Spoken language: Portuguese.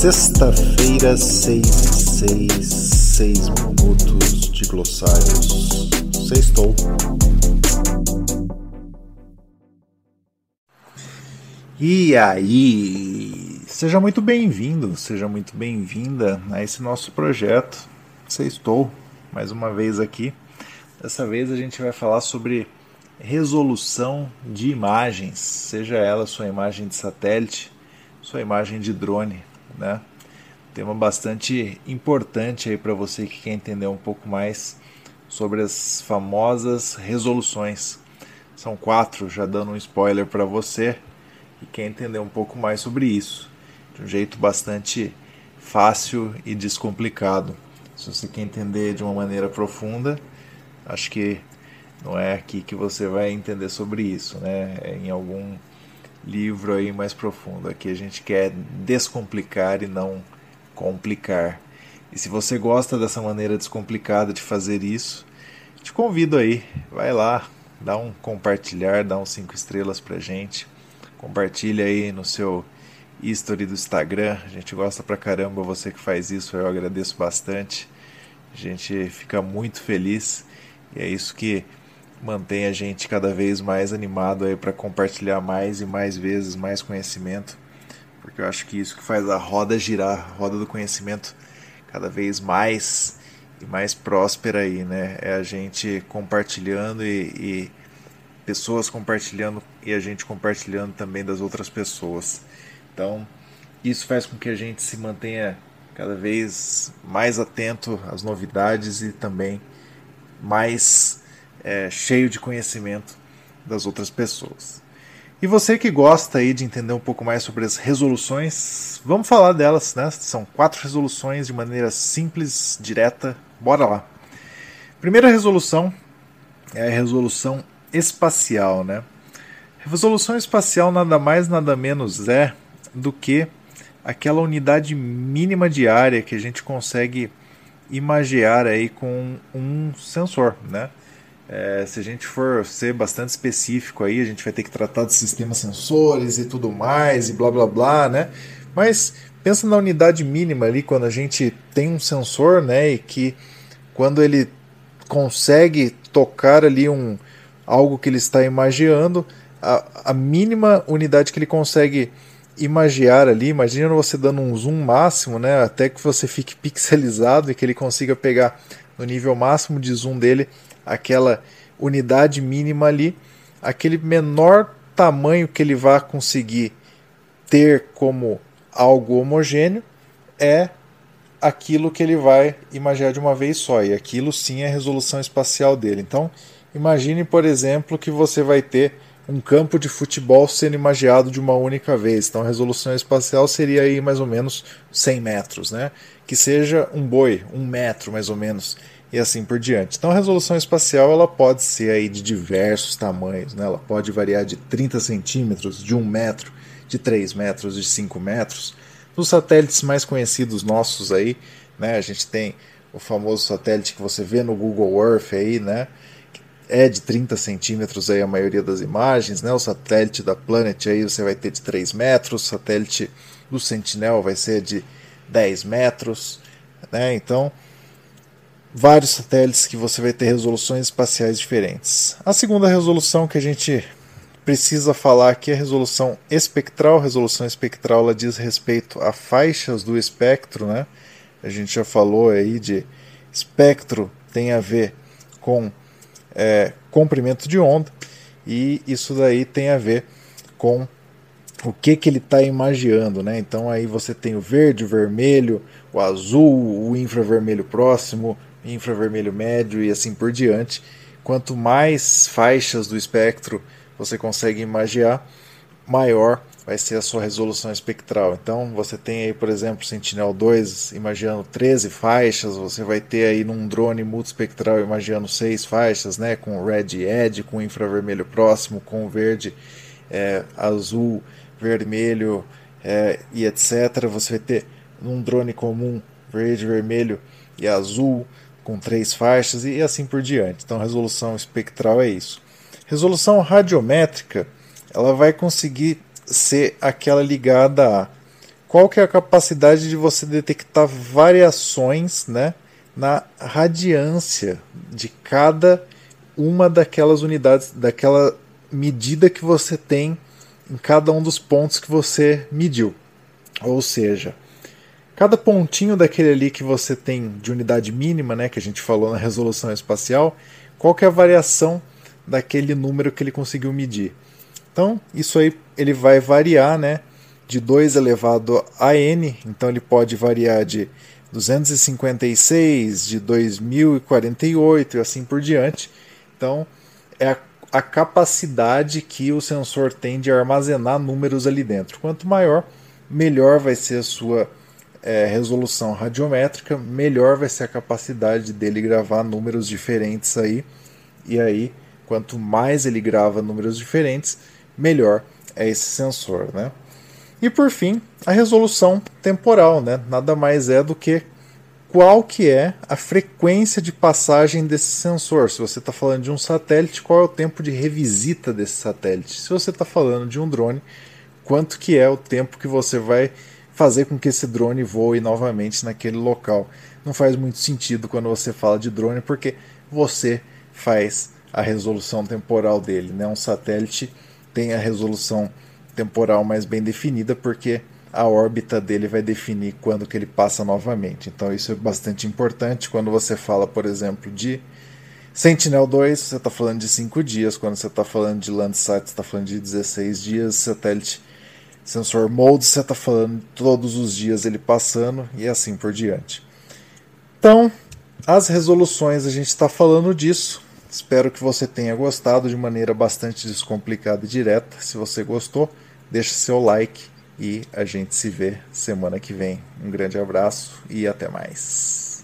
Sexta-feira, 6 e 6, 6 minutos de glossários. Sextou. E aí? Seja muito bem-vindo, seja muito bem-vinda a esse nosso projeto. Sextou, mais uma vez aqui. Dessa vez a gente vai falar sobre resolução de imagens, seja ela sua imagem de satélite, sua imagem de drone, né? Tema bastante importante aí para você que quer entender um pouco mais sobre as famosas resoluções. São quatro, já dando um spoiler para você e quer entender um pouco mais sobre isso, de um jeito bastante fácil e descomplicado. Se você quer entender de uma maneira profunda, acho que não é aqui que você vai entender sobre isso, né? É em algum livro aí mais profundo. Aqui a gente quer descomplicar e não complicar. E se você gosta dessa maneira descomplicada de fazer isso, te convido aí, vai lá, dá um compartilhar, dá uns cinco estrelas pra gente. Compartilha aí no seu history do Instagram. A gente gosta pra caramba você que faz isso, eu agradeço bastante. A gente fica muito feliz e é isso que mantém a gente cada vez mais animado aí para compartilhar mais e mais vezes mais conhecimento, porque eu acho que isso que faz a roda girar, a roda do conhecimento cada vez mais e mais próspera aí, né? É a gente compartilhando e, e pessoas compartilhando e a gente compartilhando também das outras pessoas. Então, isso faz com que a gente se mantenha cada vez mais atento às novidades e também mais é, cheio de conhecimento das outras pessoas. E você que gosta aí de entender um pouco mais sobre as resoluções, vamos falar delas, né? São quatro resoluções de maneira simples, direta. Bora lá. Primeira resolução é a resolução espacial, né? Resolução espacial nada mais nada menos é do que aquela unidade mínima de área que a gente consegue imagiar aí com um sensor, né? É, se a gente for ser bastante específico aí, a gente vai ter que tratar de sistemas sensores e tudo mais e blá blá blá, né? Mas pensa na unidade mínima ali quando a gente tem um sensor, né? E que quando ele consegue tocar ali um algo que ele está imaginando, a, a mínima unidade que ele consegue imagiar ali, imagina você dando um zoom máximo, né? Até que você fique pixelizado e que ele consiga pegar no nível máximo de zoom dele aquela unidade mínima ali, aquele menor tamanho que ele vai conseguir ter como algo homogêneo é aquilo que ele vai imaginar de uma vez só, e aquilo sim é a resolução espacial dele. Então, imagine, por exemplo, que você vai ter um campo de futebol sendo imaginado de uma única vez. Então, a resolução espacial seria aí mais ou menos 100 metros, né? Que seja um boi, um metro mais ou menos e assim por diante. Então a resolução espacial ela pode ser aí de diversos tamanhos, né? ela pode variar de 30 centímetros, de 1 metro, de 3 metros, de 5 metros. Os satélites mais conhecidos nossos aí, né? a gente tem o famoso satélite que você vê no Google Earth aí, né? É de 30 centímetros aí a maioria das imagens, né? O satélite da Planet aí você vai ter de 3 metros, o satélite do Sentinel vai ser de 10 metros, né? Então, vários satélites que você vai ter resoluções espaciais diferentes. A segunda resolução que a gente precisa falar aqui é a resolução espectral. A resolução espectral ela diz respeito a faixas do espectro, né? A gente já falou aí de espectro tem a ver com é, comprimento de onda e isso daí tem a ver com o que, que ele está imaginando, né? Então aí você tem o verde, o vermelho, o azul, o infravermelho próximo, infravermelho médio e assim por diante. Quanto mais faixas do espectro você consegue imaginar, maior vai ser a sua resolução espectral. Então, você tem aí, por exemplo, Sentinel-2 imaginando 13 faixas, você vai ter aí num drone multispectral imaginando 6 faixas, né, com red edge, com infravermelho próximo, com verde, é, azul, vermelho é, e etc. Você vai ter num drone comum verde, vermelho e azul, com três faixas e assim por diante. Então, resolução espectral é isso. Resolução radiométrica, ela vai conseguir ser aquela ligada a qual que é a capacidade de você detectar variações né, na radiância de cada uma daquelas unidades, daquela medida que você tem em cada um dos pontos que você mediu. Ou seja, cada pontinho daquele ali que você tem de unidade mínima, né, que a gente falou na resolução espacial, qual que é a variação daquele número que ele conseguiu medir. Então, isso aí ele vai variar, né, de 2 elevado a n, então ele pode variar de 256, de 2048 e assim por diante. Então, é a, a capacidade que o sensor tem de armazenar números ali dentro. Quanto maior, melhor vai ser a sua é, resolução radiométrica, melhor vai ser a capacidade dele gravar números diferentes aí. E aí, quanto mais ele grava números diferentes, melhor é esse sensor, né? E por fim, a resolução temporal, né? Nada mais é do que qual que é a frequência de passagem desse sensor. Se você está falando de um satélite, qual é o tempo de revisita desse satélite? Se você está falando de um drone, quanto que é o tempo que você vai fazer com que esse drone voe novamente naquele local? Não faz muito sentido quando você fala de drone, porque você faz a resolução temporal dele. Né? Um satélite tem a resolução temporal mais bem definida, porque a órbita dele vai definir quando que ele passa novamente. Então isso é bastante importante quando você fala, por exemplo, de Sentinel-2, você está falando de 5 dias, quando você está falando de Landsat, você está falando de 16 dias, satélite sensor mode, você está falando todos os dias ele passando e assim por diante. Então, as resoluções a gente está falando disso. Espero que você tenha gostado de maneira bastante descomplicada e direta. Se você gostou, deixe seu like e a gente se vê semana que vem. Um grande abraço e até mais.